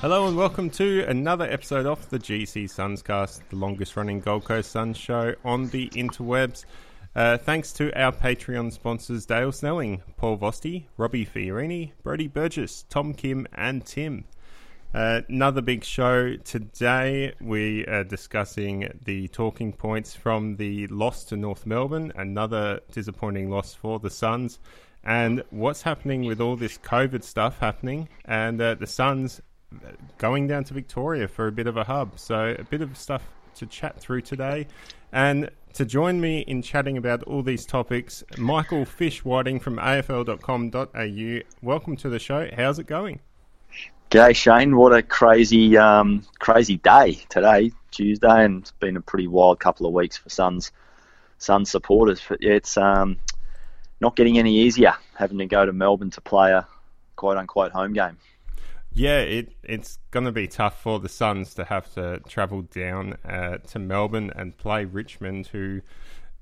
Hello and welcome to another episode of the GC Sunscast, the longest running Gold Coast Suns show on the interwebs. Uh, thanks to our Patreon sponsors Dale Snelling, Paul Vosti, Robbie Fiorini, Brody Burgess, Tom Kim, and Tim. Uh, another big show today. We are discussing the talking points from the loss to North Melbourne, another disappointing loss for the Suns, and what's happening with all this COVID stuff happening, and uh, the Suns going down to Victoria for a bit of a hub. So, a bit of stuff to chat through today. And to join me in chatting about all these topics, Michael Fish Whiting from afl.com.au. Welcome to the show. How's it going? G'day, Shane. What a crazy, um, crazy day today, Tuesday, and it's been a pretty wild couple of weeks for Suns, Suns supporters. But yeah, it's um, not getting any easier having to go to Melbourne to play a quote unquote home game. Yeah, it it's going to be tough for the Suns to have to travel down uh, to Melbourne and play Richmond, who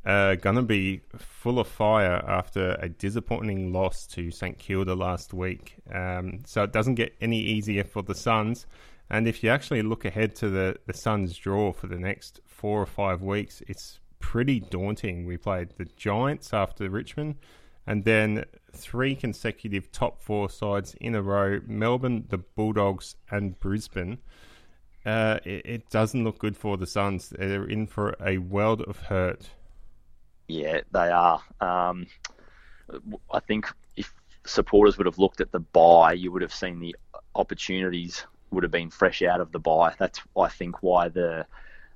are going to be full of fire after a disappointing loss to St Kilda last week. Um, so it doesn't get any easier for the Suns. And if you actually look ahead to the, the Suns' draw for the next four or five weeks, it's pretty daunting. We played the Giants after Richmond and then three consecutive top four sides in a row Melbourne, the Bulldogs, and Brisbane. Uh, it, it, doesn't look good for the Suns. They're in for a world of hurt. Yeah, they are. Um, I think if supporters would have looked at the bye, you would have seen the opportunities would have been fresh out of the bye. That's I think why the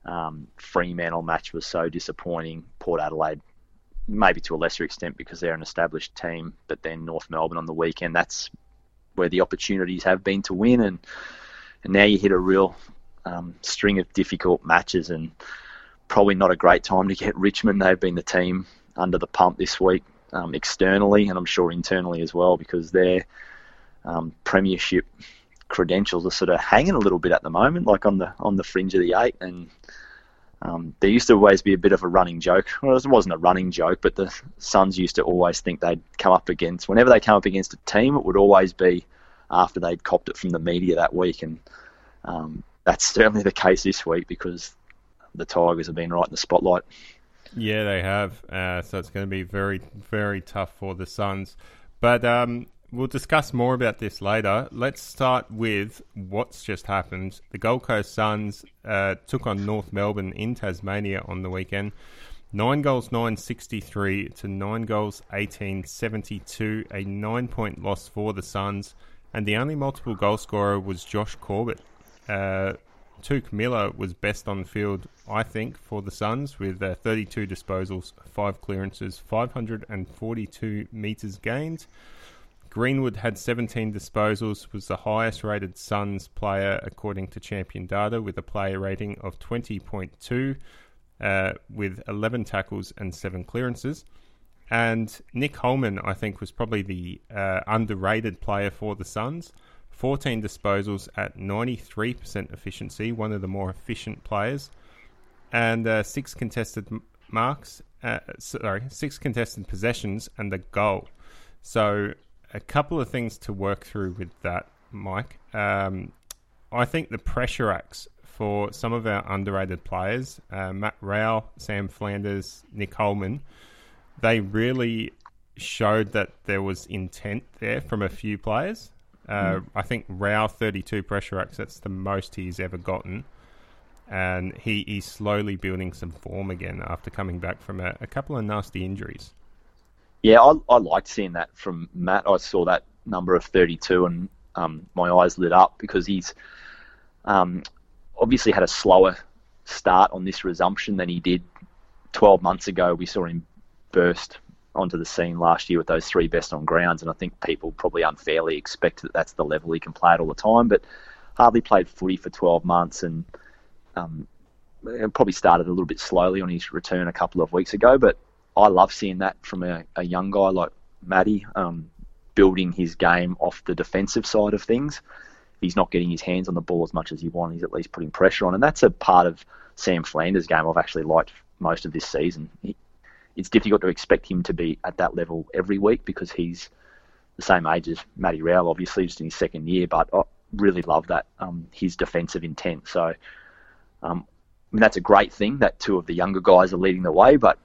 um, Fremantle match was so disappointing. Port Adelaide maybe to a lesser extent because they're an established team. But then North Melbourne on the weekend, that's where the opportunities have been to win, and and now you hit a real um, string of difficult matches, and probably not a great time to get Richmond. They've been the team under the pump this week um, externally, and I'm sure internally as well, because their um, premiership credentials are sort of hanging a little bit at the moment, like on the on the fringe of the eight, and um, there used to always be a bit of a running joke. Well, it wasn't a running joke, but the Suns used to always think they'd come up against, whenever they come up against a team, it would always be after they'd copped it from the media that week. And um, that's certainly the case this week because the Tigers have been right in the spotlight. Yeah, they have. Uh, so it's going to be very, very tough for the Suns. But um, we'll discuss more about this later. Let's start with what's just happened. The Gold Coast Suns uh, took on North Melbourne in Tasmania on the weekend. Nine goals, nine sixty-three to nine goals, eighteen seventy-two. A nine-point loss for the Suns, and the only multiple goal scorer was Josh Corbett. Uh, Touk Miller was best on field, I think, for the Suns with uh, 32 disposals, five clearances, 542 meters gained. Greenwood had 17 disposals, was the highest rated Suns player according to Champion Data, with a player rating of 20.2, uh, with 11 tackles and 7 clearances. And Nick Holman, I think, was probably the uh, underrated player for the Suns. 14 disposals at 93% efficiency, one of the more efficient players. And uh, six contested marks, uh, sorry, six contested possessions and a goal. So a couple of things to work through with that, Mike. Um, I think the pressure acts for some of our underrated players, uh, Matt Rowell, Sam Flanders, Nick Holman, they really showed that there was intent there from a few players. Uh, mm. I think Rowell 32 pressure acts, that's the most he's ever gotten. And he, he's slowly building some form again after coming back from a, a couple of nasty injuries. Yeah, I, I liked seeing that from Matt. I saw that number of 32 and um, my eyes lit up because he's um, obviously had a slower start on this resumption than he did 12 months ago, we saw him burst onto the scene last year with those three best on grounds, and I think people probably unfairly expect that that's the level he can play at all the time. But hardly played footy for 12 months, and um, probably started a little bit slowly on his return a couple of weeks ago. But I love seeing that from a, a young guy like Matty, um, building his game off the defensive side of things. He's not getting his hands on the ball as much as he wants. He's at least putting pressure on, and that's a part of Sam Flanders' game I've actually liked most of this season. He, it's difficult to expect him to be at that level every week because he's the same age as Matty Rowell, obviously, just in his second year. But I really love that um, his defensive intent. So um, I mean, that's a great thing that two of the younger guys are leading the way, but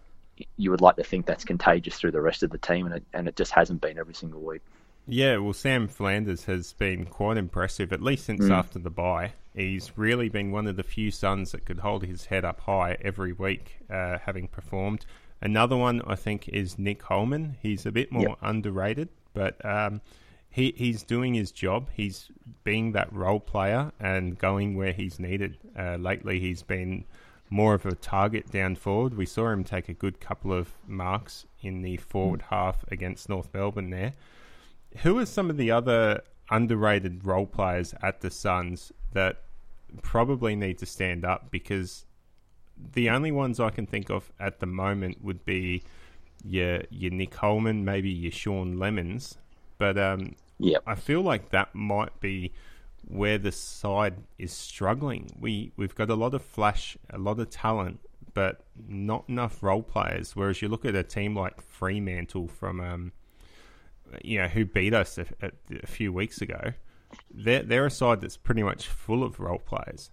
you would like to think that's contagious through the rest of the team, and it, and it just hasn't been every single week. Yeah, well, Sam Flanders has been quite impressive, at least since mm. after the bye. He's really been one of the few Suns that could hold his head up high every week, uh, having performed. Another one, I think, is Nick Holman. He's a bit more yep. underrated, but um, he he's doing his job. He's being that role player and going where he's needed. Uh, lately, he's been more of a target down forward. We saw him take a good couple of marks in the forward mm. half against North Melbourne there. Who are some of the other underrated role players at the Suns that probably need to stand up? Because the only ones I can think of at the moment would be your your Nick Holman, maybe your Sean Lemmens, but um, yeah, I feel like that might be where the side is struggling. We we've got a lot of flash, a lot of talent, but not enough role players. Whereas you look at a team like Fremantle from um, you know, who beat us a, a, a few weeks ago. They're they're a side that's pretty much full of role players.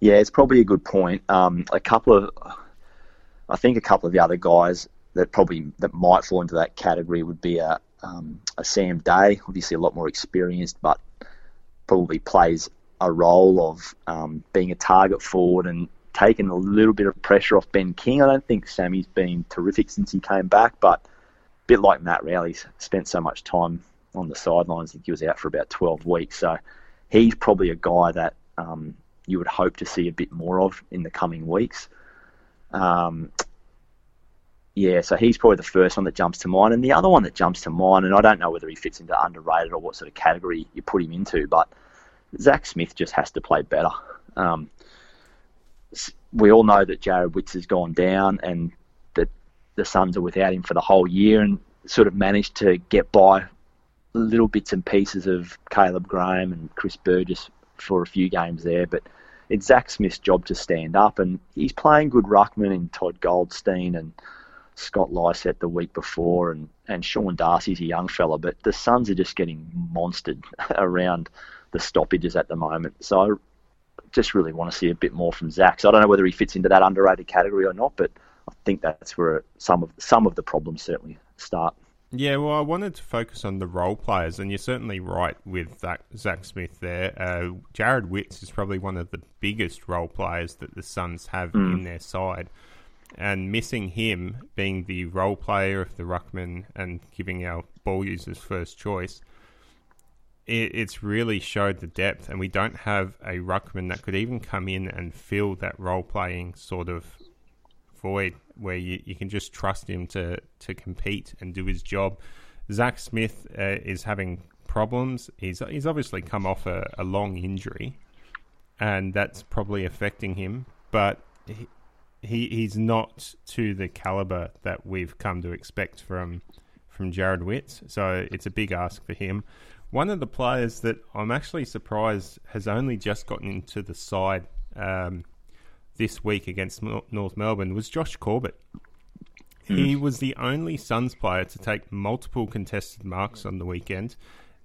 Yeah, it's probably a good point. Um, a couple of, I think a couple of the other guys that probably that might fall into that category would be a, um, a Sam Day, obviously a lot more experienced, but probably plays a role of um, being a target forward and taking a little bit of pressure off Ben King. I don't think Sammy's been terrific since he came back, but a bit like Matt Rowell, he's spent so much time on the sidelines. I think he was out for about 12 weeks. So he's probably a guy that um, you would hope to see a bit more of in the coming weeks. Um, yeah, so he's probably the first one that jumps to mind. And the other one that jumps to mind, and I don't know whether he fits into underrated or what sort of category you put him into, but Zach Smith just has to play better. Um, we all know that Jarrod Witts has gone down and that the Suns are without him for the whole year and sort of managed to get by little bits and pieces of Caleb Graham and Chris Burgess for a few games there. But it's Zach Smith's job to stand up, and he's playing good ruckman in Todd Goldstein and Scott Lycett the week before, and, and Sean Darcy's a young fella, but the Suns are just getting monstered around the stoppages at the moment. So I just really want to see a bit more from Zach. So I don't know whether he fits into that underrated category or not, but I think that's where some of some of the problems certainly start. Yeah, well, I wanted to focus on the role players, and you're certainly right with Zac, Zac Smith there. Uh, Jarrod Witts is probably one of the biggest role players that the Suns have mm. in their side and missing him being the role player of the ruckman and giving our ball users first choice, it, it's really showed the depth. And we don't have a ruckman that could even come in and fill that role playing sort of void where you, you can just trust him to, to compete and do his job. Zach Smith uh, is having problems. He's he's obviously come off a, a long injury, and that's probably affecting him. But he, he he's not to the caliber that we've come to expect from from Jarrod Witts. So it's a big ask for him. One of the players that I'm actually surprised has only just gotten into the side um, this week against North Melbourne was Josh Corbett. He hmm. was the only Suns player to take multiple contested marks on the weekend,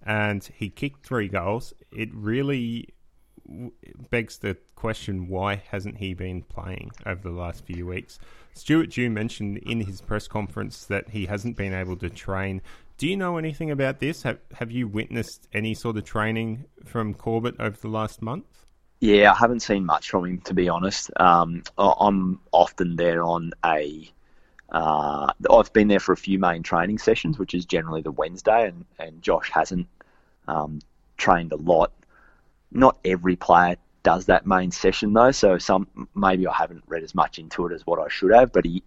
and he kicked three goals. It really begs the question why hasn't he been playing over the last few weeks? Stuart Dew mentioned in his press conference that he hasn't been able to train. Do you know anything about this? Have Have you witnessed any sort of training from Corbett over the last month? Yeah, I haven't seen much from him to be honest. Um, I'm often there on a. Uh, I've been there for a few main training sessions, which is generally the Wednesday, and, and Josh hasn't um, trained a lot not every player does that main session though. So some maybe I haven't read as much into it as what I should have, but he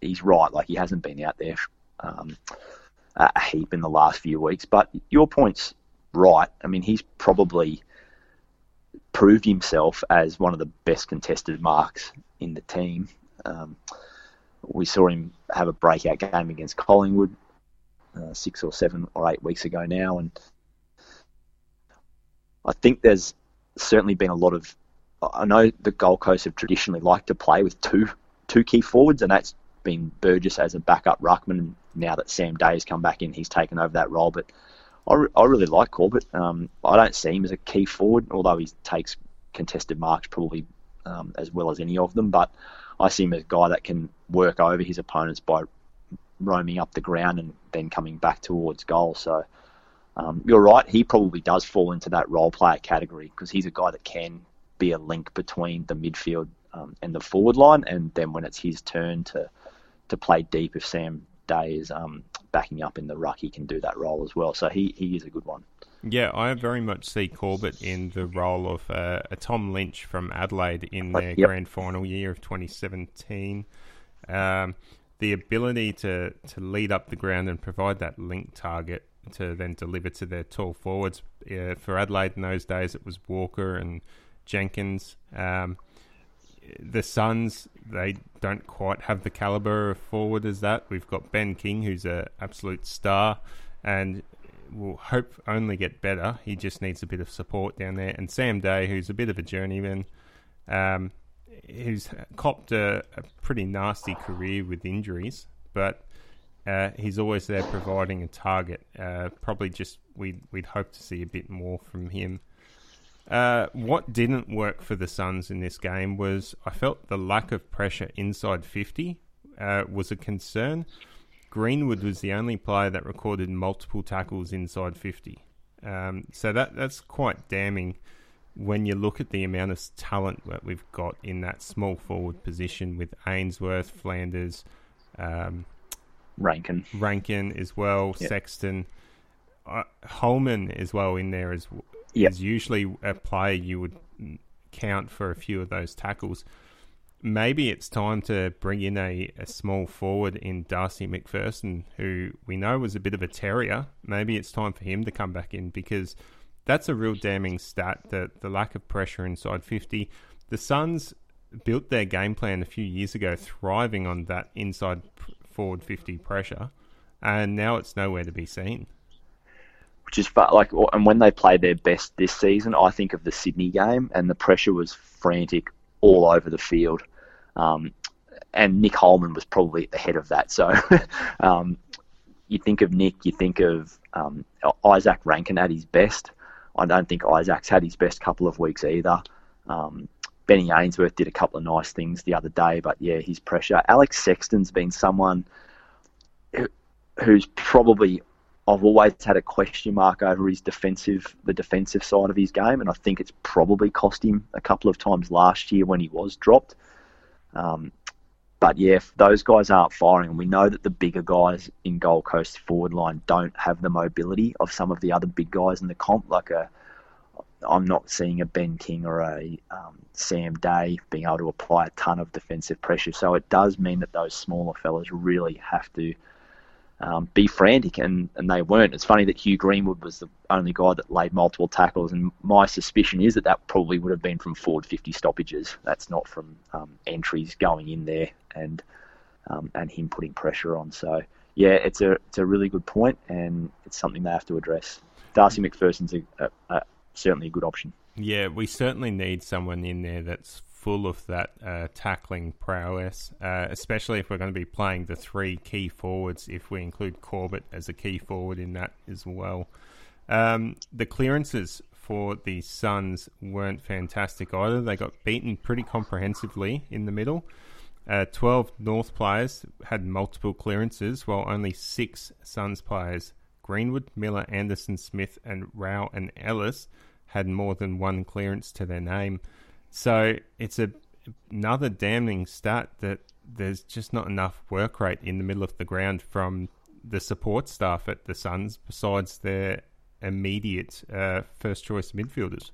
he's right. Like he hasn't been out there um, a heap in the last few weeks. But your point's right. I mean, he's probably proved himself as one of the best contested marks in the team. Um, we saw him have a breakout game against Collingwood uh, six or seven or eight weeks ago now, and I think there's certainly been a lot of. I know the Gold Coast have traditionally liked to play with two two key forwards, and that's been Burgess as a backup ruckman. Now that Sam Day has come back in, he's taken over that role. But I, I really like Corbett. Um, I don't see him as a key forward, although he takes contested marks probably um, as well as any of them. But I see him as a guy that can work over his opponents by roaming up the ground and then coming back towards goal. So um, you're right. He probably does fall into that role player category because he's a guy that can be a link between the midfield um, and the forward line. And then when it's his turn to to play deep, if Sam Day is um, backing up in the ruck, he can do that role as well. So he, he is a good one. Yeah, I very much see Corbett in the role of uh, a Tom Lynch from Adelaide in their yep. grand final year of 2017. Um, the ability to, to lead up the ground and provide that link target to then deliver to their tall forwards. Uh, for Adelaide in those days, it was Walker and Jenkins. Um, the Suns, they don't quite have the caliber of forward as that. We've got Ben King, who's an absolute star, and will hope only get better. He just needs a bit of support down there. And Sam Day, who's a bit of a journeyman, um, who's copped a, a, pretty nasty career with injuries, but uh, he's always there providing a target. Uh, probably just we'd we'd hope to see a bit more from him. Uh, what didn't work for the Suns in this game was I felt the lack of pressure inside 50 uh, was a concern. Greenwood was the only player that recorded multiple tackles inside 50. Um, so that that's quite damning when you look at the amount of talent that we've got in that small forward position with Ainsworth, Flanders, um, Rankine, Rankine as well, yep. Sexton, uh, Holman as well in there as yep. is usually a player you would count for a few of those tackles. Maybe it's time to bring in a, a small forward in Darcy MacPherson, who we know was a bit of a terrier. Maybe it's time for him to come back in because that's a real damning stat that the lack of pressure inside 50. The Suns built their game plan a few years ago, thriving on that inside forward 50 pressure, and now it's nowhere to be seen which is like, and when they played their best this season, I think of the Sydney game, and the pressure was frantic all over the field. Um, and Nick Holman was probably at the head of that. So um, you think of Nick, you think of um, Izak Rankine at his best. I don't think Izak's had his best couple of weeks either. Um, Benny Ainsworth did a couple of nice things the other day, but yeah, his pressure. Alex Sexton's been someone who, who's probably I've always had a question mark over his defensive, the defensive side of his game, and I think it's probably cost him a couple of times last year when he was dropped. Um, but yeah, if those guys aren't firing, and we know that the bigger guys in Gold Coast forward line don't have the mobility of some of the other big guys in the comp, like a I'm not seeing a Ben King or a um, Sam Day being able to apply a ton of defensive pressure. So it does mean that those smaller fellas really have to um, be frantic, and, and they weren't. It's funny that Hugh Greenwood was the only guy that laid multiple tackles, and my suspicion is that that probably would have been from forward 50 stoppages. That's not from um, entries going in there and um, and him putting pressure on. So yeah, it's a it's a really good point, and it's something they have to address. Darcy MacPherson's a, a, a, certainly a good option. Yeah, we certainly need someone in there that's full of that uh, tackling prowess, uh, especially if we're going to be playing the three key forwards, if we include Corbett as a key forward in that as well. Um, the clearances for the Suns weren't fantastic either. They got beaten pretty comprehensively in the middle. Uh, 12 North players had multiple clearances, while only six Suns players, Greenwood, Miller, Anderson, Smith, and Rowell and Ellis, had more than one clearance to their name. So it's a another damning stat that there's just not enough work rate in the middle of the ground from the support staff at the Suns besides their immediate uh, first choice midfielders.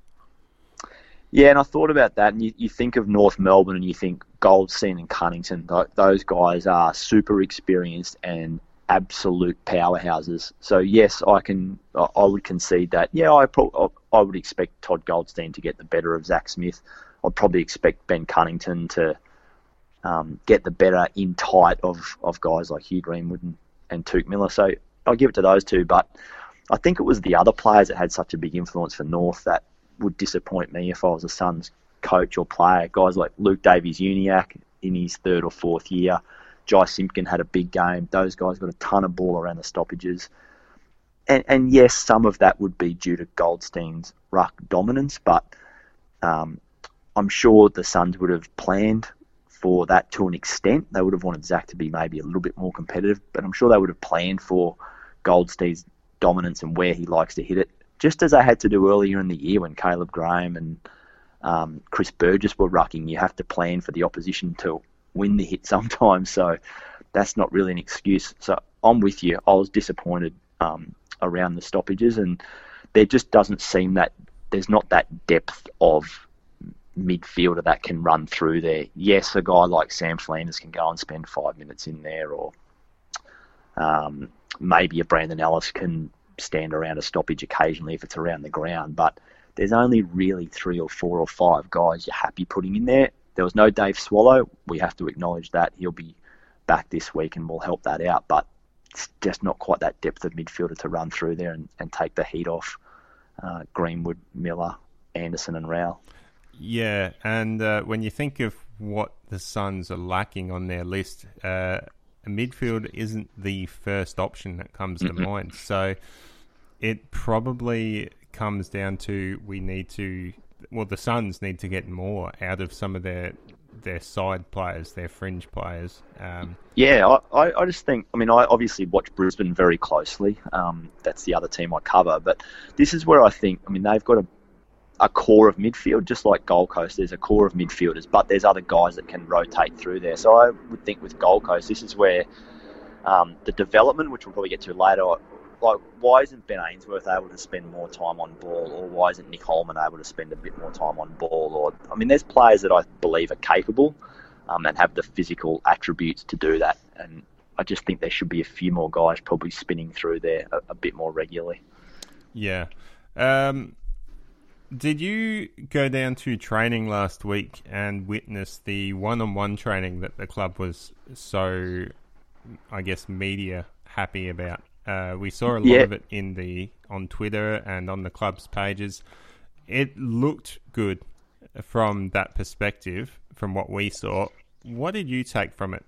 Yeah, and I thought about that, and you, you think of North Melbourne and you think Goldstein and Cunnington. Those guys are super experienced and absolute powerhouses. So yes, I can I would concede that. Yeah, I pro- I would expect Todd Goldstein to get the better of Zach Smith. I'd probably expect Ben Cunnington to um, get the better in tight of, of guys like Hugh Greenwood and, and Touk Miller. So I'll give it to those two. But I think it was the other players that had such a big influence for North that would disappoint me if I was a Suns coach or player. Guys like Luke Davies-Uniacke in his third or fourth year. Jy Simpkin had a big game. Those guys got a ton of ball around the stoppages. And, and yes, some of that would be due to Goldstein's ruck dominance, but um, I'm sure the Suns would have planned for that to an extent. They would have wanted Zach to be maybe a little bit more competitive, but I'm sure they would have planned for Goldstein's dominance and where he likes to hit it, just as they had to do earlier in the year when Caleb Graham and um, Chris Burgess were rucking. You have to plan for the opposition to win the hit sometimes, so that's not really an excuse. So I'm with you. I was disappointed um, around the stoppages, and there just doesn't seem that there's not that depth of midfielder that can run through there. Yes, a guy like Sam Flanders can go and spend five minutes in there, or um, maybe a Brandon Ellis can stand around a stoppage occasionally if it's around the ground. But there's only really three or four or five guys you're happy putting in there. There was no Dave Swallow. We have to acknowledge that he'll be back this week and we'll help that out. But it's just not quite that depth of midfielder to run through there and, and take the heat off uh, Greenwood, Miller, Anderson, and Rowell. Yeah, and uh, when you think of what the Suns are lacking on their list, uh, a midfield isn't the first option that comes to mm-hmm. mind. So it probably comes down to we need to, well, the Suns need to get more out of some of their their side players, their fringe players. Um, yeah, I, I just think, I mean, I obviously watch Brisbane very closely. Um, that's the other team I cover. But this is where I think, I mean, they've got a a core of midfield, just like Gold Coast. There's a core of midfielders, but there's other guys that can rotate through there. So I would think with Gold Coast, this is where um, the development, which we'll probably get to later, like why isn't Ben Ainsworth able to spend more time on ball, or why isn't Nick Holman able to spend a bit more time on ball? Or I mean, there's players that I believe are capable um, and have the physical attributes to do that, and I just think there should be a few more guys probably spinning through there a, a bit more regularly. Yeah. Um, did you go down to training last week and witness the one-on-one training that the club was so, I guess, media happy about? Uh, we saw a lot yeah. of it in the on Twitter and on the club's pages. It looked good from that perspective, from what we saw. What did you take from it?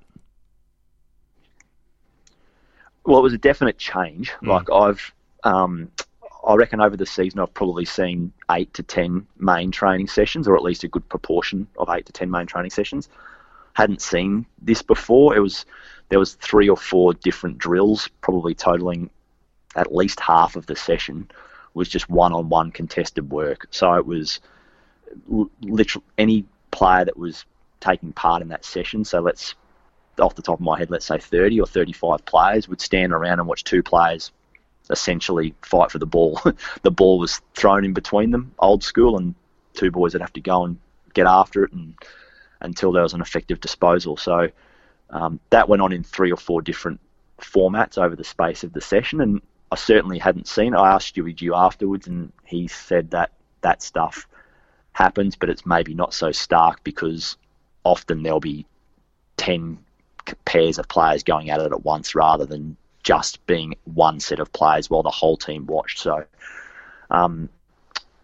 Well, it was a definite change. Mm. Like I've um, I reckon over the season I've probably seen eight to ten main training sessions, or at least a good proportion of eight to ten main training sessions. Hadn't seen this before. It was there was three or four different drills, probably totaling at least half of the session was just one-on-one contested work. So it was literally any player that was taking part in that session. So let's off the top of my head, let's say 30 or 35 players would stand around and watch two players essentially fight for the ball. the ball was thrown in between them, old school, and two boys would have to go and get after it and until there was an effective disposal. So um, that went on in three or four different formats over the space of the session, and I certainly hadn't seen. It. I asked Stewie Dew afterwards, and he said that that stuff happens, but it's maybe not so stark because often there'll be ten pairs of players going at it at once rather than just being one set of players while the whole team watched. So, um,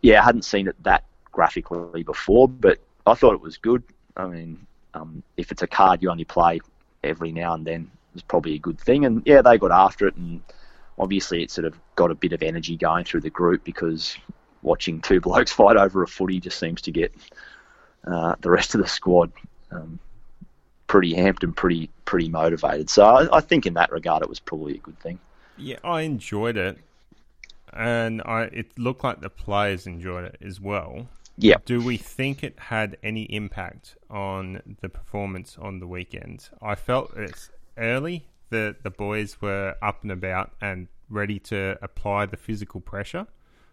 yeah, I hadn't seen it that graphically before, but I thought it was good. I mean, um, if it's a card you only play every now and then, it's probably a good thing. And yeah, they got after it, and obviously it sort of got a bit of energy going through the group because watching two blokes fight over a footy just seems to get uh, the rest of the squad um, pretty amped and pretty pretty motivated. So I, I, think in that regard, it was probably a good thing. Yeah, I enjoyed it, and I it looked like the players enjoyed it as well. Yeah. Do we think it had any impact on the performance on the weekend? I felt it's early that the boys were up and about and ready to apply the physical pressure.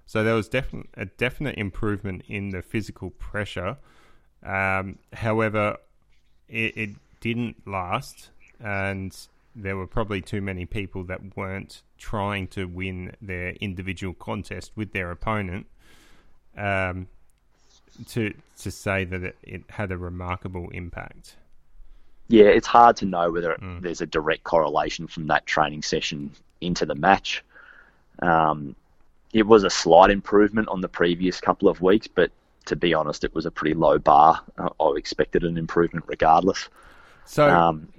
So there was definite a definite improvement in the physical pressure. Um, however, it, it didn't last, and there were probably too many people that weren't trying to win their individual contest with their opponent um, to to say that it, it, had a remarkable impact. Yeah, it's hard to know whether mm. there's a direct correlation from that training session into the match. Um, it was a slight improvement on the previous couple of weeks, but to be honest, it was a pretty low bar. I expected an improvement regardless. So, um,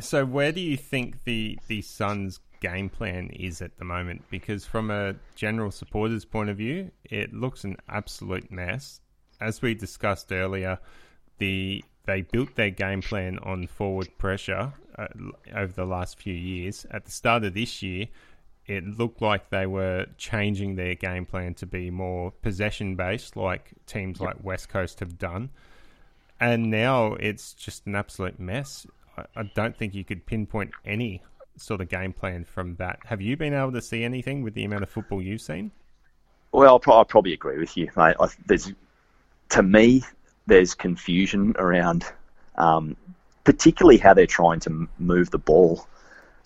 so where do you think the the Suns' game plan is at the moment? Because from a general supporters' point of view, it looks an absolute mess. As we discussed earlier, the they built their game plan on forward pressure uh, over the last few years. At the start of this year, it looked like they were changing their game plan to be more possession based, like teams yep. like West Coast have done. And now it's just an absolute mess. I, don't think you could pinpoint any sort of game plan from that. Have you been able to see anything with the amount of football you've seen? Well, I probably agree with you, mate. I, there's, to me, there's confusion around, um, particularly how they're trying to move the ball.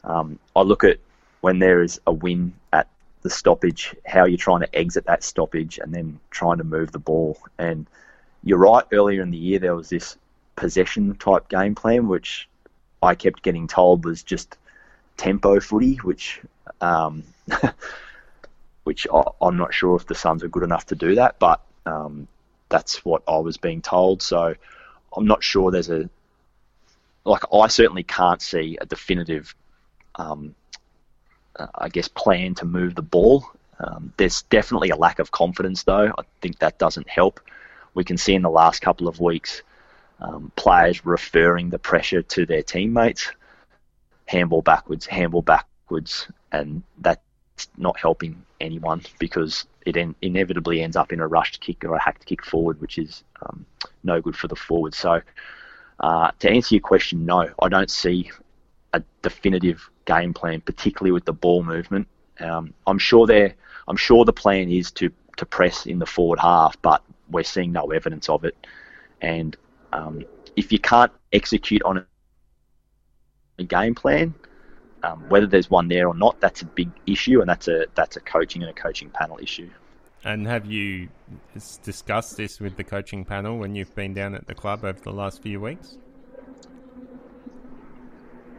Um, I look at when there is a win at the stoppage, how you're trying to exit that stoppage and then trying to move the ball. And you're right, earlier in the year there was this possession type game plan, which I kept getting told was just tempo footy, which um, which I, am not sure if the Suns are good enough to do that, but um, that's what I was being told. So I'm not sure there's a like I certainly can't see a definitive, um, uh, I guess, plan to move the ball. Um, there's definitely a lack of confidence, though. I think that doesn't help. We can see in the last couple of weeks um, players referring the pressure to their teammates, handball backwards, handball backwards, and that's not helping anyone because it in, inevitably ends up in a rushed kick or a hacked kick forward, which is um, no good for the forward. So, uh, to answer your question, no, I don't see a definitive game plan, particularly with the ball movement. Um, I'm sure there. I'm sure the plan is to to press in the forward half, but we're seeing no evidence of it. And um, if you can't execute on a game plan, um, whether there's one there or not, that's a big issue, and that's a that's a coaching and a coaching panel issue. And have you discussed this with the coaching panel when you've been down at the club over the last few weeks?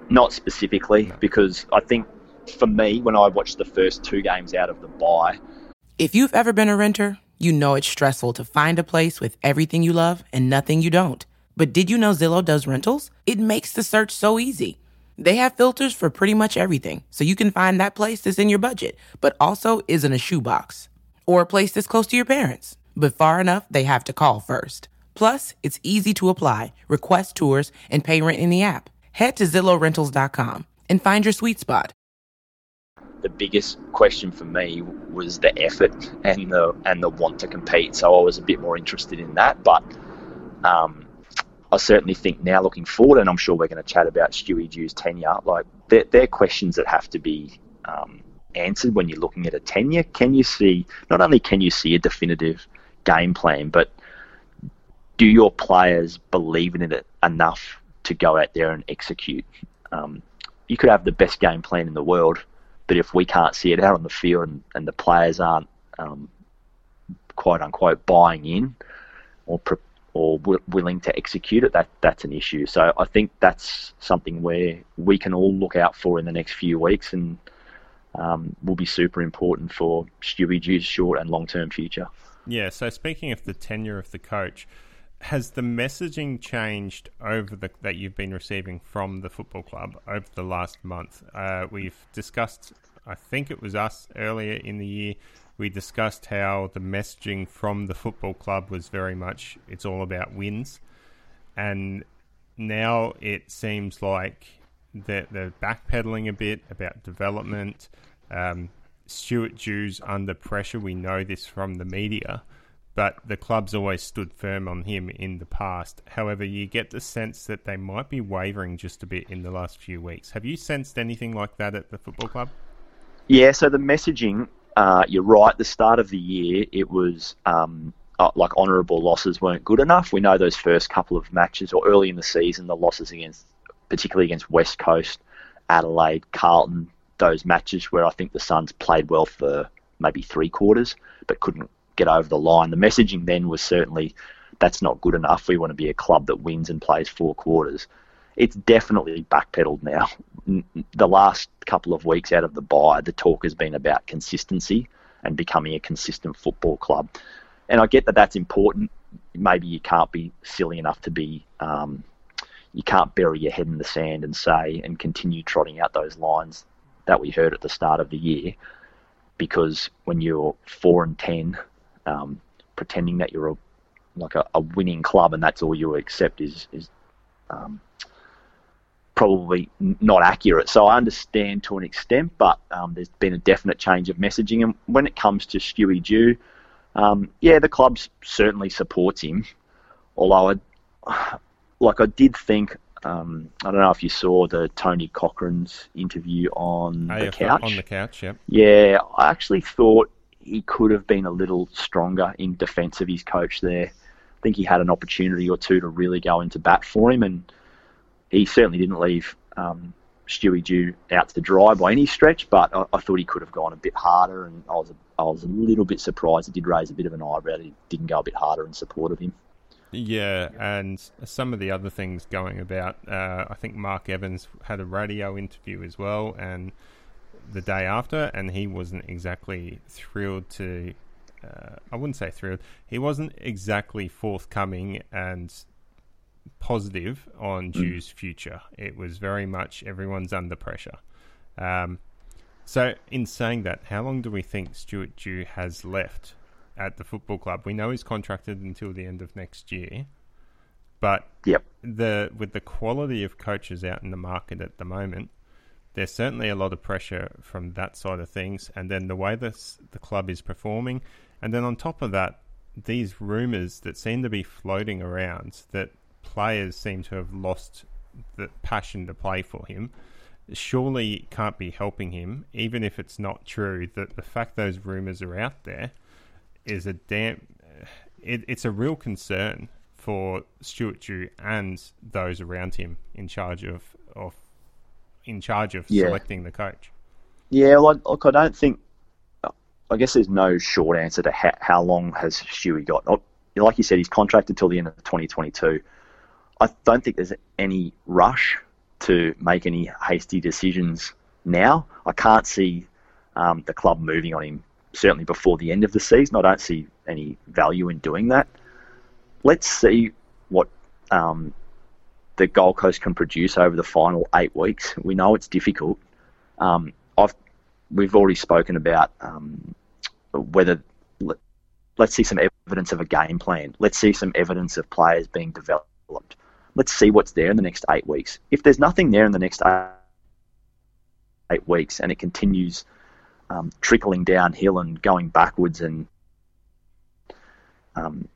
Not specifically, no. because I think for me, when I watched the first two games out of the bye, if you've ever been a renter you know it's stressful to find a place with everything you love and nothing you don't. But did you know Zillow does rentals? It makes the search so easy. They have filters for pretty much everything, so you can find that place that's in your budget, but also isn't a shoebox. Or a place that's close to your parents, but far enough they have to call first. Plus, it's easy to apply, request tours, and pay rent in the app. Head to ZillowRentals.com and find your sweet spot the biggest question for me was the effort and the and the want to compete. So I was a bit more interested in that. But um, I certainly think now looking forward, and I'm sure we're going to chat about Stewie Dew's tenure. Like they're, they're questions that have to be um, answered when you're looking at a tenure. Can you see not only can you see a definitive game plan, but do your players believe in it enough to go out there and execute? Um, you could have the best game plan in the world, but if we can't see it out on the field and, and the players aren't um, quote unquote buying in or or w- willing to execute it, that that's an issue. So I think that's something where we can all look out for in the next few weeks and um, will be super important for Stewie Dew's short and long term future. Yeah. So speaking of the tenure of the coach, has the messaging changed over the that you've been receiving from the football club over the last month? Uh, we've discussed, I think it was us earlier in the year. We discussed how the messaging from the football club was very much it's all about wins, and now it seems like that they're backpedaling a bit about development. Um, Stuart Dew's under pressure. We know this from the media but the club's always stood firm on him in the past. However, you get the sense that they might be wavering just a bit in the last few weeks. Have you sensed anything like that at the football club? Yeah, so the messaging uh, you're right. The start of the year, it was um, uh, like honourable losses weren't good enough. We know those first couple of matches, or early in the season, the losses against, particularly against West Coast, Adelaide, Carlton, those matches where I think the Suns played well for maybe three quarters, but couldn't get over the line. The messaging then was certainly that's not good enough. We want to be a club that wins and plays four quarters. It's definitely backpedaled now. The last couple of weeks out of the bye, the talk has been about consistency and becoming a consistent football club. And I get that that's important. Maybe you can't be silly enough to be, um, you can't bury your head in the sand and say and continue trotting out those lines that we heard at the start of the year. Because when you're four and ten, um, pretending that you're a, like a, a, winning club and that's all you accept is is um, probably not accurate. So I understand to an extent, but um, there's been a definite change of messaging. And when it comes to Stewie Dew, um, yeah, the club certainly supports him. Although I, like I did think, um, I don't know if you saw the Tony Cochrane's interview on AFL, the couch. On the couch, yeah. Yeah, I actually thought he could have been a little stronger in defence of his coach there. I think he had an opportunity or two to really go into bat for him, and he certainly didn't leave um, Stewie Dew out to dry by any stretch. But I, I, thought he could have gone a bit harder, and I was a, I was a little bit surprised. It did raise a bit of an eyebrow. He didn't go a bit harder in support of him. Yeah, and some of the other things going about. Uh, I think Mark Evans had a radio interview as well, and the day after, and he wasn't exactly thrilled to. Uh, I wouldn't say thrilled. He wasn't exactly forthcoming and positive on mm. Dew's future. It was very much everyone's under pressure. Um, so, in saying that, how long do we think Stuart Dew has left at the football club? We know he's contracted until the end of next year, but yep. the with the quality of coaches out in the market at the moment, there's certainly a lot of pressure from that side of things. And then the way this the club is performing, and then on top of that, these rumours that seem to be floating around that players seem to have lost the passion to play for him surely it can't be helping him, even if it's not true. That the fact those rumours are out there is a damn. It, it's a real concern for Stuart Dew and those around him in charge of, of in charge of yeah. selecting the coach. Yeah, like, look, I don't think. I guess there's no short answer to how, how long has Stewie got. Like you said, he's contracted till the end of 2022. I don't think there's any rush to make any hasty decisions now. I can't see um, the club moving on him certainly before the end of the season. I don't see any value in doing that. Let's see what um, the Gold Coast can produce over the final eight weeks. We know it's difficult. Um, I've we've already spoken about um, whether let, us see some evidence of a game plan. Let's see some evidence of players being developed. Let's see what's there in the next eight weeks. If there's nothing there in the next eight, weeks and it continues um, trickling downhill and going backwards and um,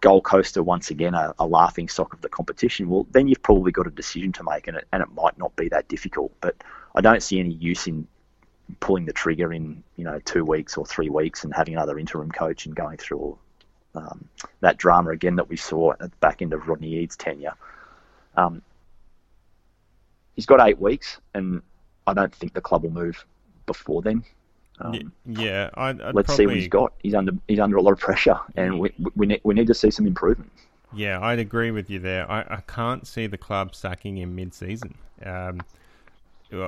Gold Coast are once again a, a, laughing stock of the competition, well, then you've probably got a decision to make, and it, and it might not be that difficult. But I don't see any use in pulling the trigger in you know two weeks or three weeks and having another interim coach and going through um, that drama again that we saw at the back end of Rodney Eade's tenure. Um, he's got eight weeks, and I don't think the club will move before then. Um, yeah, I'd, I'd let's probably... see what he's got. He's under he's under a lot of pressure, and we we need, we need to see some improvement. Yeah, I'd agree with you there. I, I can't see the club sacking him mid-season. Um,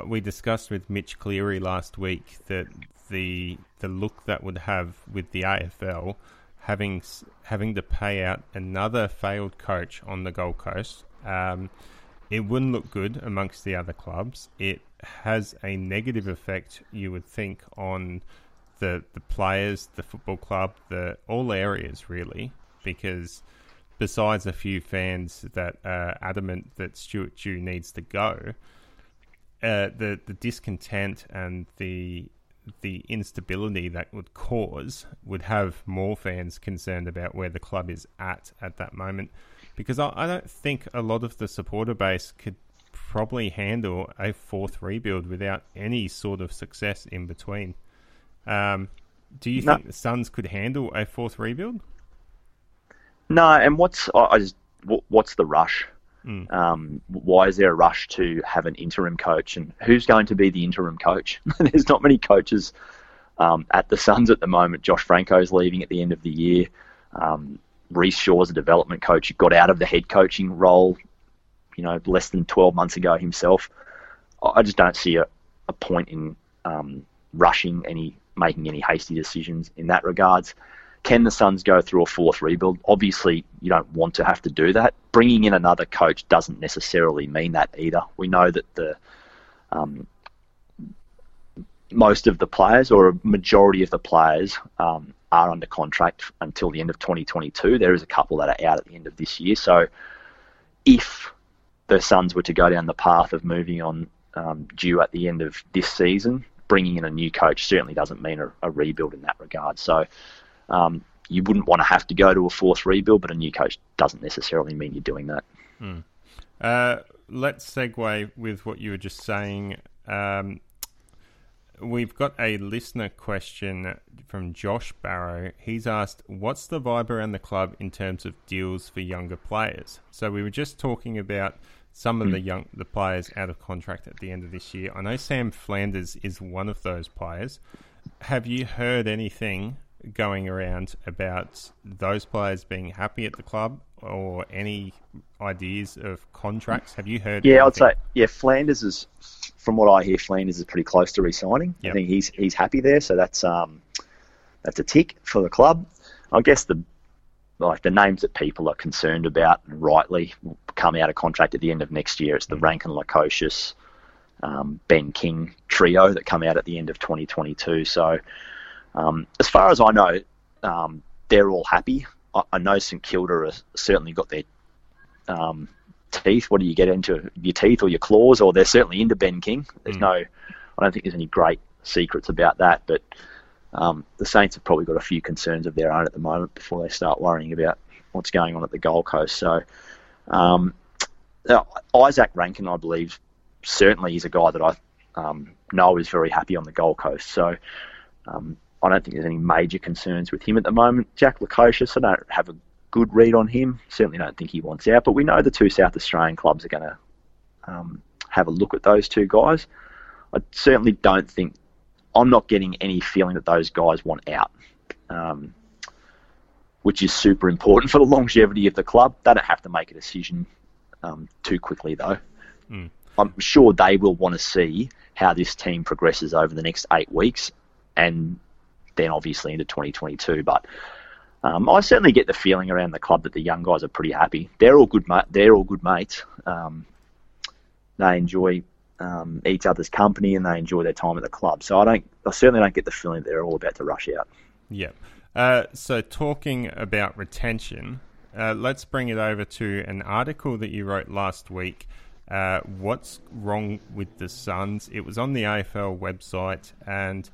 we discussed with Mitch Cleary last week that the the look that would have with the AFL having having to pay out another failed coach on the Gold Coast. Um, it wouldn't look good amongst the other clubs. It has a negative effect, you would think, on the the players, the football club, the all areas really, because besides a few fans that are adamant that Stuart Dew needs to go, uh, the the discontent and the the instability that would cause would have more fans concerned about where the club is at at that moment because I, I don't think a lot of the supporter base could probably handle a fourth rebuild without any sort of success in between. Um, Do you no. think the Suns could handle a fourth rebuild? No, and what's I just what's the rush? Mm. Um, why is there a rush to have an interim coach, and who's going to be the interim coach? There's not many coaches um, at the Suns at the moment. Josh Francou's leaving at the end of the year. Um, Rhyce Shaw's a development coach. He got out of the head coaching role, you know, less than 12 months ago himself. I just don't see a, a point in um, rushing any, making any hasty decisions in that regards. Can the Suns go through a fourth rebuild? Obviously, you don't want to have to do that. Bringing in another coach doesn't necessarily mean that either. We know that the um, most of the players, or a majority of the players, um, are under contract until the end of 2022. There is a couple that are out at the end of this year. So, if the Suns were to go down the path of moving on um, due at the end of this season, bringing in a new coach certainly doesn't mean a, a rebuild in that regard. So, um, you wouldn't want to have to go to a fourth rebuild, but a new coach doesn't necessarily mean you're doing that. Mm. Uh, let's segue with what you were just saying. Um, we've got a listener question from Josh Barrow. He's asked, "What's the vibe around the club in terms of deals for younger players?" So we were just talking about some of mm. the young the players out of contract at the end of this year. I know Sam Flanders is one of those players. Have you heard anything going around about those players being happy at the club or any ideas of contracts? Have you heard? Yeah, anything? I'd say yeah. Flanders is, from what I hear, Flanders is pretty close to resigning. Yep. I think he's he's happy there, so that's um that's a tick for the club. I guess the like the names that people are concerned about, rightly, will come out of contract at the end of next year. It's the mm-hmm. Rankine Lukosius, um, Ben King trio that come out at the end of 2022. So um, as far as I know, um, they're all happy. I, I, know St Kilda has certainly got their um, teeth. What do you get into your teeth or your claws? Or they're certainly into Ben King. There's mm. no, I don't think there's any great secrets about that. But um, the Saints have probably got a few concerns of their own at the moment before they start worrying about what's going on at the Gold Coast. So um, Izak Rankine, I believe, certainly is a guy that I um, know is very happy on the Gold Coast. So um, I don't think there's any major concerns with him at the moment. Jack Lukosius, I don't have a good read on him. Certainly don't think he wants out, but we know the two South Australian clubs are going to um, have a look at those two guys. I certainly don't think, I'm not getting any feeling that those guys want out, um, which is super important for the longevity of the club. They don't have to make a decision um, too quickly, though. Mm. I'm sure they will want to see how this team progresses over the next eight weeks and then obviously into 2022. But um, I certainly get the feeling around the club that the young guys are pretty happy. They're all good. They're all good mates. Um, they enjoy um, each other's company and they enjoy their time at the club. So I don't. I certainly don't get the feeling that they're all about to rush out. Yeah. Uh, so talking about retention, uh, let's bring it over to an article that you wrote last week. Uh, what's wrong with the Suns? It was on the AFL website and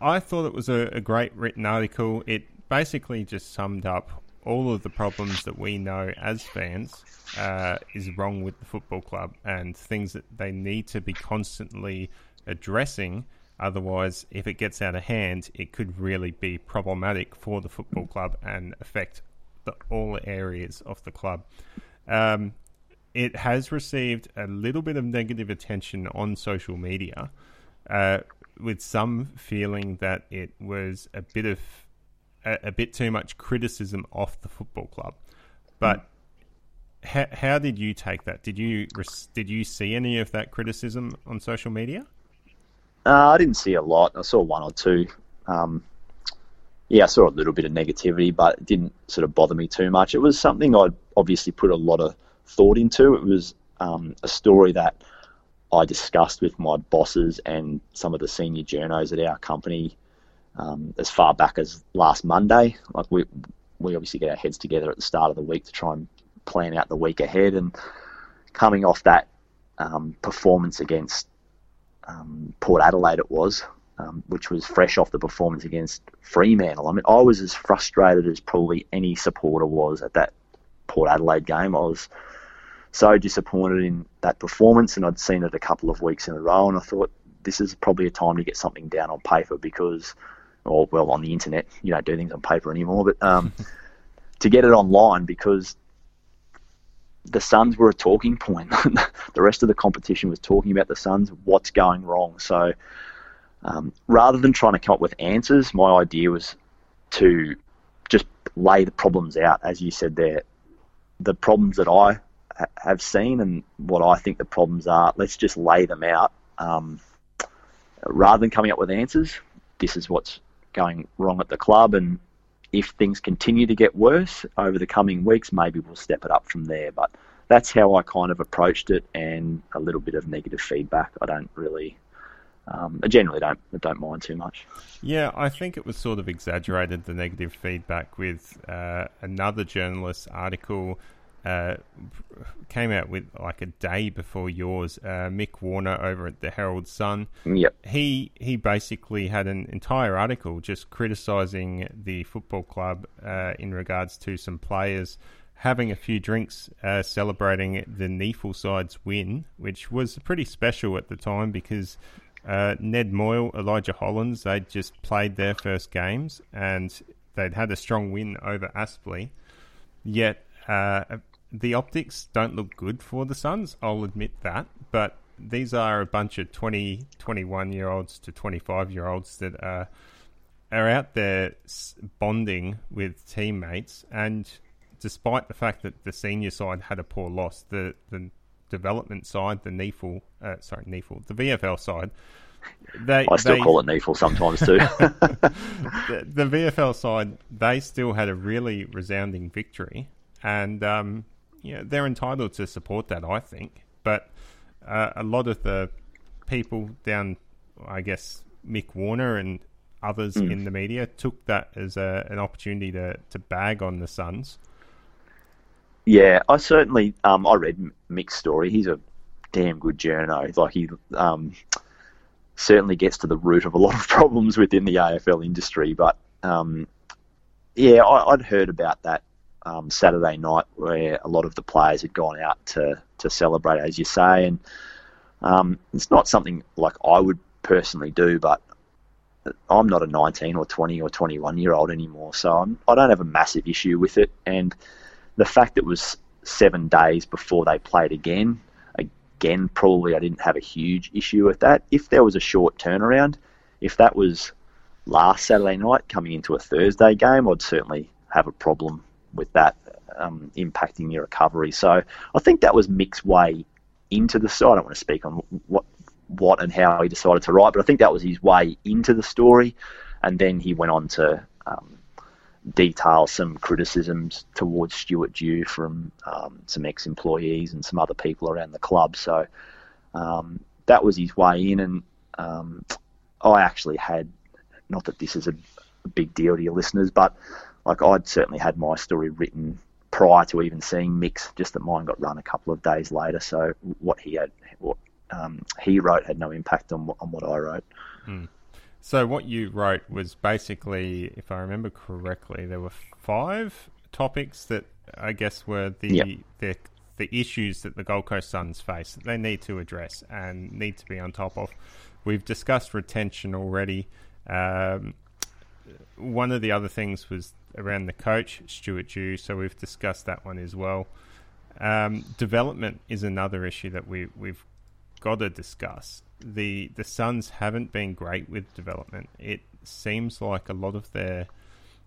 I thought it was a, a great written article. It basically just summed up all of the problems that we know as fans uh, is wrong with the football club and things that they need to be constantly addressing. Otherwise, if it gets out of hand, it could really be problematic for the football club and affect the, all areas of the club. Um, it has received a little bit of negative attention on social media. Uh, with some feeling that it was a bit of a, a bit too much criticism off the football club. But mm. how, how did you take that? Did you did you see any of that criticism on social media? Uh, I didn't see a lot. I saw one or two. Um, yeah, I saw a little bit of negativity, but it didn't sort of bother me too much. It was something I'd obviously put a lot of thought into. It was um, a story that I discussed with my bosses and some of the senior journos at our company um, as far back as last Monday. Like we we obviously get our heads together at the start of the week to try and plan out the week ahead. And coming off that um, performance against um, Port Adelaide, it was, um, which was fresh off the performance against Fremantle. I mean, I was as frustrated as probably any supporter was at that Port Adelaide game. I was so disappointed in that performance, and I'd seen it a couple of weeks in a row, and I thought this is probably a time to get something down on paper because or well on the internet. You don't do things on paper anymore, but um, to get it online because the Suns were a talking point. the rest of the competition was talking about the Suns, what's going wrong. So um, rather than trying to come up with answers, my idea was to just lay the problems out, as you said there. The problems that I have seen and what I think the problems are, let's just lay them out. Um, rather than coming up with answers, this is what's going wrong at the club, and if things continue to get worse over the coming weeks, maybe we'll step it up from there. But that's how I kind of approached it, and a little bit of negative feedback. I don't really, um, I generally don't don't mind too much. Yeah, I think it was sort of exaggerated the negative feedback with uh, another journalist's article. Uh, came out with like a day before yours. Uh, Mick Warner over at the Herald Sun. Yep. He he basically had an entire article just criticising the football club uh, in regards to some players having a few drinks, uh, celebrating the NEAFL side's win, which was pretty special at the time because uh, Ned Moyle, Elijah Hollands, they'd just played their first games and they'd had a strong win over Aspley. Yet uh, the optics don't look good for the Suns, I'll admit that. But these are a bunch of 20, 21 year olds to 25 year olds that are, are out there bonding with teammates. And despite the fact that the senior side had a poor loss, the, the development side, the NEAFL, uh, sorry, NEAFL, the VFL side, they, I still they, call it NEAFL sometimes too. the, the, VFL side, they still had a really resounding victory, and um, yeah, they're entitled to support that, I think. But uh, a lot of the people down, I guess, Mick Warner and others mm. in the media took that as a, an opportunity to, to bag on the Suns. Yeah, I certainly um, I read Mick's story. He's a damn good journo. Like he um, certainly gets to the root of a lot of problems within the AFL industry. But um, yeah, I, would heard about that um, Saturday night where a lot of the players had gone out to, to celebrate, as you say. And um, it's not something like I would personally do, but I'm not a 19 or 20 or 21 year old anymore, so I'm, I do not have a massive issue with it. And the fact it was seven days before they played again, again, probably I didn't have a huge issue with that. If there was a short turnaround, if that was last Saturday night coming into a Thursday game, I'd certainly have a problem with that um, impacting your recovery. So I think that was Mick's way into the story. I don't want to speak on what what and how he decided to write, but I think that was his way into the story, and then he went on to um, detail some criticisms towards Stuart Dew from um, some ex-employees and some other people around the club. So um, that was his way in, and um, I actually had not that this is a, a big deal to your listeners, but like I'd certainly had my story written prior to even seeing Mick's, just that mine got run a couple of days later. So what he had, what um, he wrote, had no impact on on what I wrote. Hmm. So what you wrote was basically, if I remember correctly, there were five topics that I guess were the yep. the, the issues that the Gold Coast Suns face that they need to address and need to be on top of. We've discussed retention already. Um, one of the other things was around the coach, Stuart Dew, so we've discussed that one as well. Um, development is another issue that we, we've got to discuss. The the Suns haven't been great with development. It seems like a lot of their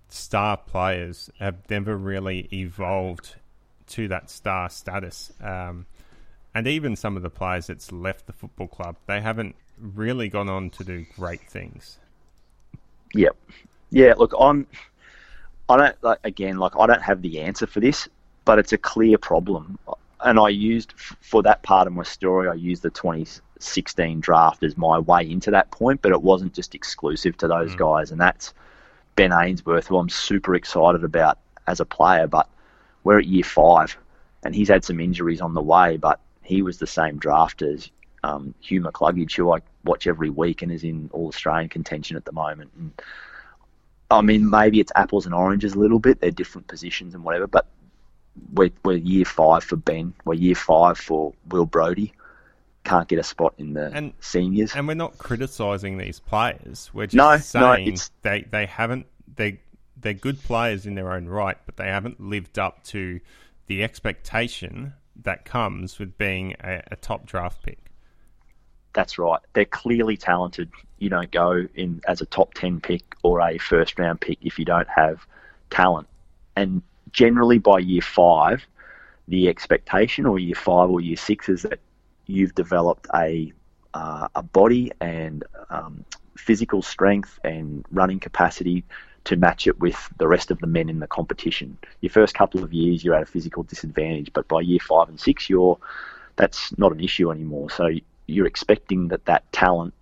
star players have never really evolved to that star status. Um, and even some of the players that's left the football club, they haven't really gone on to do great things. Yep. Yeah, look, I'm I don't like again like I don't have the answer for this, but it's a clear problem. And I used for that part of my story, I used the 2016 draft as my way into that point, but it wasn't just exclusive to those mm. guys. And that's Ben Ainsworth, who I'm super excited about as a player. But we're at year five, and he's had some injuries on the way, but he was the same draft as um, Hugh McCluggage, who I watch every week and is in All Australian contention at the moment. And I mean, maybe it's apples and oranges a little bit. They're different positions and whatever, but we're, we're year five for Ben. We're year five for Will Brodie. can't get a spot in the And- seniors. And we're not criticising these players. We're just No, no, saying it's- they they haven't they they're good players in their own right, but they haven't lived up to the expectation that comes with being a, a top draft pick. That's right. They're clearly talented. You don't go in as a top 10 pick or a first round pick if you don't have talent. And generally by year five, the expectation, or year five or year six, is that you've developed a, uh, a body and um, physical strength and running capacity to match it with the rest of the men in the competition. Your first couple of years, you're at a physical disadvantage, but by year five and six, you're that's not an issue anymore. So you're expecting that that talent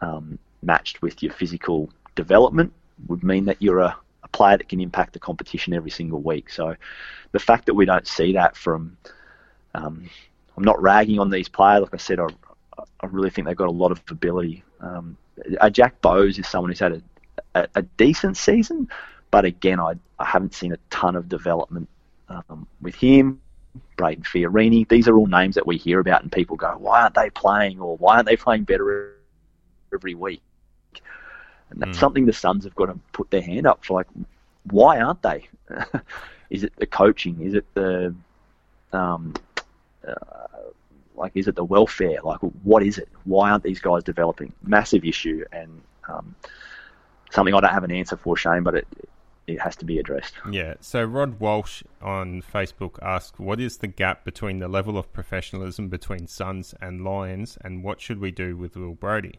um, matched with your physical development would mean that you're a, a player that can impact the competition every single week. So the fact that we don't see that from, um, I'm not ragging on these players. Like I said, I, I really think they've got a lot of ability. Um, uh, Jack Bowes is someone who's had a, a, a decent season, but again, I, I haven't seen a ton of development um, with him. Brayden Fiorini. These are all names that we hear about, and people go, "Why aren't they playing?" or "Why aren't they playing better every week?" And that's Mm. something the Suns have got to put their hand up for. Like, why aren't they? is it the coaching? Is it the um, uh, like? Is it the welfare? Like, what is it? Why aren't these guys developing? Massive issue, and um, something I don't have an answer for, Shane, but it it has to be addressed. Yeah. So Rod Walsh on Facebook asked, "What is the gap between the level of professionalism between Suns and Lions, and what should we do with Will Brodie?"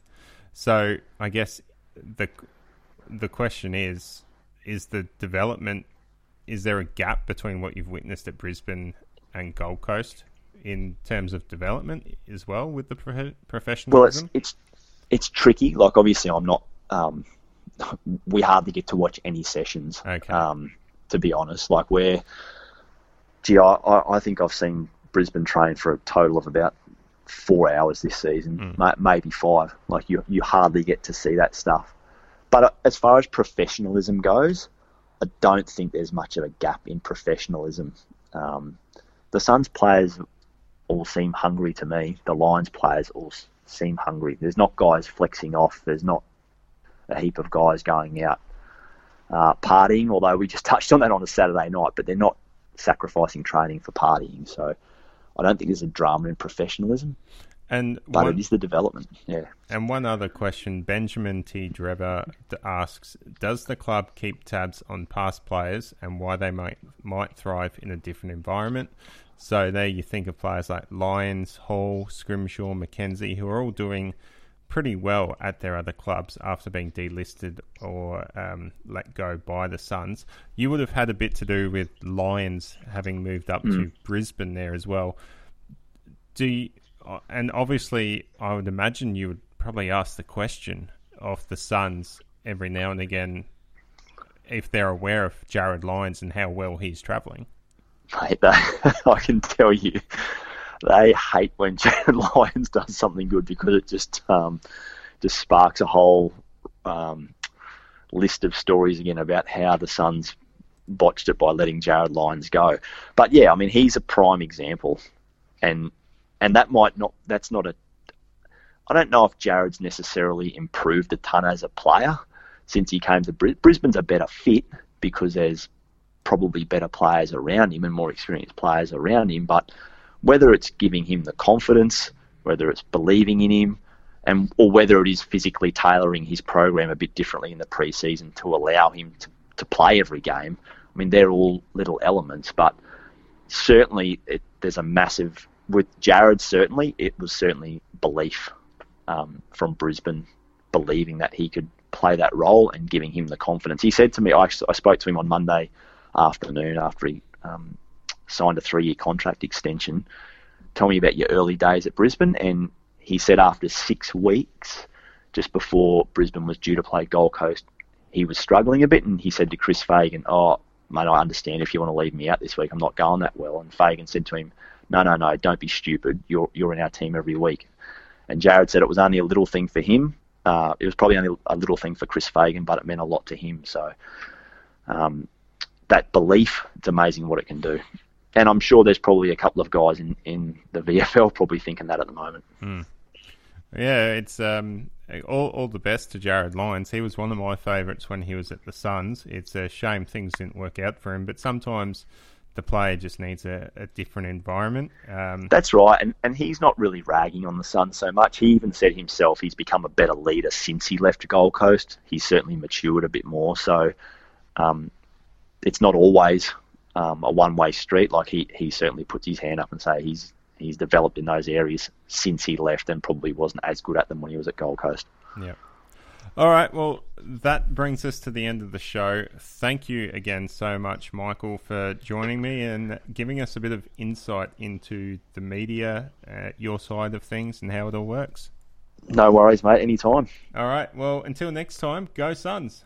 So I guess the the question is: Is the development? Is there a gap between what you've witnessed at Brisbane and Gold Coast in terms of development as well with the profe- Well, it's it's it's tricky. Like obviously, I'm not. Um, we hardly get to watch any sessions. Okay. Um, to be honest, like we're. Gee, I I think I've seen Brisbane train for a total of about four hours this season, ma- maybe five. Like you you hardly get to see that stuff. But uh, as far as professionalism goes, I don't think there's much of a gap in professionalism. Um, the Suns players all seem hungry to me. The Lions players all seem hungry. There's not guys flexing off. There's not a heap of guys going out uh, partying. Although we just touched on that on a Saturday night, but they're not sacrificing training for partying. So I don't think there's a drama in professionalism, and but one, it is the development. Yeah. And one other question Benjamin T. Drever asks Does the club keep tabs on past players and why they might, might thrive in a different environment? So, there you think of players like Lyons, Hall, Scrimshaw, McKenzie, who are all doing pretty well at their other clubs after being delisted or um, let go by the Suns. You would have had a bit to do with Lions having moved up to Brisbane there as well do you, uh, and obviously I would imagine you would probably ask the question of the Suns every now and again if they're aware of Jarrod Lyons and how well he's travelling. Mate, they, I can tell you, they hate when Jarrod Lyons does something good because it just um, just sparks a whole um, list of stories again about how the Suns botched it by letting Jarrod Lyons go. But yeah, I mean he's a prime example, and and that might not that's not a. I don't know if Jarrod's necessarily improved a ton as a player since he came to Bris- Brisbane's a better fit because there's probably better players around him and more experienced players around him. But whether it's giving him the confidence, whether it's believing in him, and or whether it is physically tailoring his program a bit differently in the preseason to allow him to, to play every game. I mean, they're all little elements, but certainly it, there's a massive with Jarrod. Certainly, it was certainly belief um, from Brisbane, believing that he could play that role and giving him the confidence. He said to me, I, I spoke to him on Monday afternoon after he um, signed a three-year contract extension. Tell me about your early days at Brisbane, and he said after six weeks, just before Brisbane was due to play Gold Coast, he was struggling a bit, and he said to Chris Fagan, "Oh, mate, I understand if you want to leave me out this week. I'm not going that well." And Fagan said to him, "No, no, no, don't be stupid. You're you're in our team every week." And Jarrod said it was only a little thing for him. Uh, it was probably only a little thing for Chris Fagan, but it meant a lot to him. So um, that belief, it's amazing what it can do. And I'm sure there's probably a couple of guys in, in the VFL probably thinking that at the moment. Mm. Yeah, it's um, all, all the best to Jarrod Lyons. He was one of my favourites when he was at the Suns. It's a shame things didn't work out for him, but sometimes the player just needs a, a different environment. Um, That's right, and and he's not really ragging on the Suns so much. He even said himself he's become a better leader since he left Gold Coast. He's certainly matured a bit more. So um, it's not always um, a one-way street. Like he, he certainly puts his hand up and say he's he's developed in those areas since he left, and probably wasn't as good at them when he was at Gold Coast. Yeah. All right. Well, that brings us to the end of the show. Thank you again so much, Michael, for joining me and giving us a bit of insight into the media, uh, your side of things, and how it all works. No worries, mate. Anytime. All right. Well, until next time, go Suns.